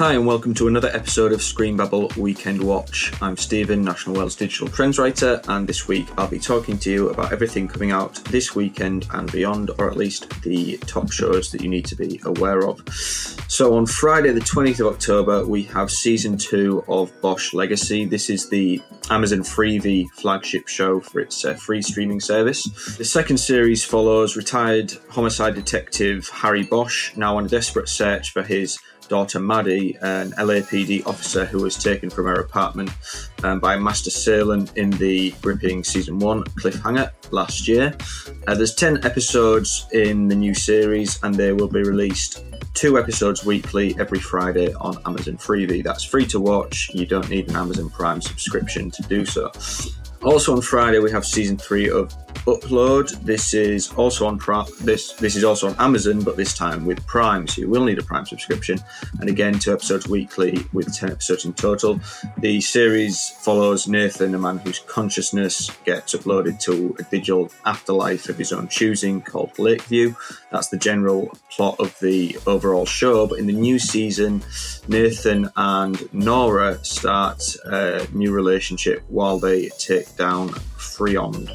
Hi, and welcome to another episode of Screen Babble Weekend Watch. I'm Steven, National World digital trends writer, and this week I'll be talking to you about everything coming out this weekend and beyond, or at least the top shows that you need to be aware of. So, on Friday, the 20th of October, we have season two of Bosch Legacy. This is the Amazon Freevee flagship show for its uh, free streaming service. The second series follows retired homicide detective Harry Bosch, now on a desperate search for his daughter Maddie, an LAPD officer who was taken from her apartment um, by Master Seylan in the gripping season one cliffhanger last year. Uh, there's 10 episodes in the new series, and they will be released two episodes weekly every Friday on Amazon Freevee. That's free to watch. You don't need an Amazon Prime subscription to do so. Also on Friday we have season three of Upload. This is also on. This this is also on Amazon, but this time with Prime. So you will need a Prime subscription. And again, two episodes weekly with ten episodes in total. The series follows Nathan, a man whose consciousness gets uploaded to a digital afterlife of his own choosing called Lakeview. That's the general plot of the overall show. But in the new season, Nathan and Nora start a new relationship while they take down Freeyond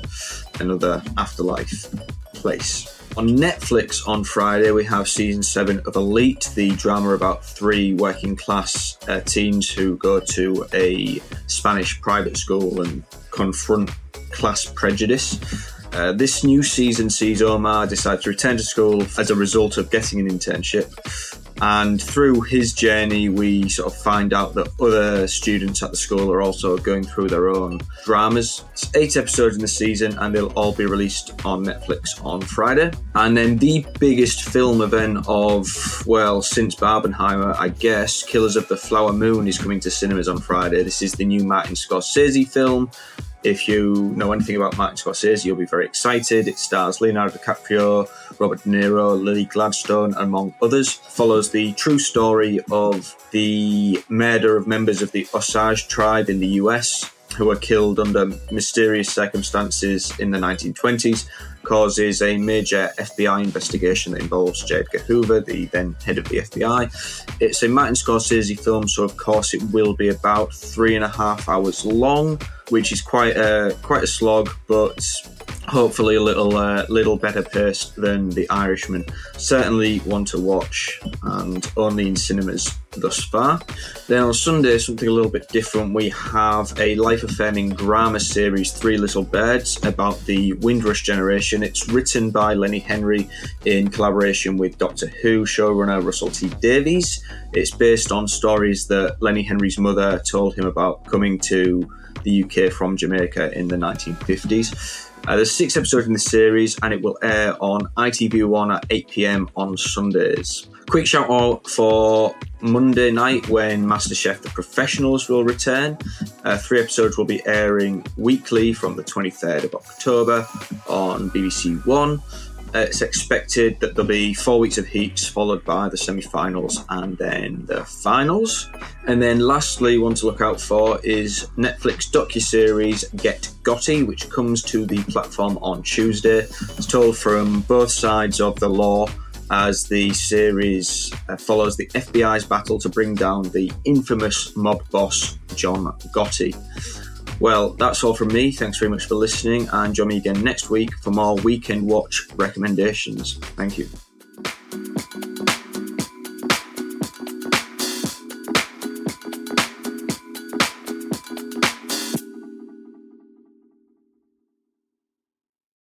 another afterlife place. On Netflix on Friday, we have season seven of Elite, the drama about three working class uh, teens who go to a Spanish private school and confront class prejudice. Uh, this new season sees Omar decide to return to school as a result of getting an internship. And through his journey, we sort of find out that other students at the school are also going through their own dramas. It's eight episodes in the season, and they'll all be released on Netflix on Friday. And then the biggest film event of, well, since Barbenheimer, I guess, Killers of the Flower Moon is coming to cinemas on Friday. This is the new Martin Scorsese film if you know anything about Martin Scorsese, you'll be very excited. It stars Leonardo DiCaprio, Robert De Niro, Lily Gladstone, among others. Follows the true story of the murder of members of the Osage tribe in the US who were killed under mysterious circumstances in the 1920s causes a major FBI investigation that involves J. Edgar Hoover, the then head of the FBI. It's a Martin Scorsese film, so of course it will be about three and a half hours long, which is quite a quite a slog, but hopefully a little uh, little better paced than The Irishman. Certainly one to watch, and only in cinemas thus far. Then on Sunday, something a little bit different. We have a life affirming drama series, Three Little Birds, about the Windrush generation. It's written by Lenny Henry in collaboration with Doctor Who showrunner Russell T Davies. It's based on stories that Lenny Henry's mother told him about coming to the UK from Jamaica in the 1950s. Uh, there's six episodes in the series, and it will air on ITV1 at 8 pm on Sundays. Quick shout out for Monday night when MasterChef The Professionals will return. Uh, three episodes will be airing weekly from the 23rd of October on BBC One. Uh, it's expected that there'll be four weeks of heats, followed by the semi-finals and then the finals. And then, lastly, one to look out for is Netflix docu-series Get Gotti, which comes to the platform on Tuesday. It's told from both sides of the law as the series uh, follows the FBI's battle to bring down the infamous mob boss John Gotti. Well, that's all from me. Thanks very much for listening, and join me again next week for more Weekend Watch recommendations. Thank you.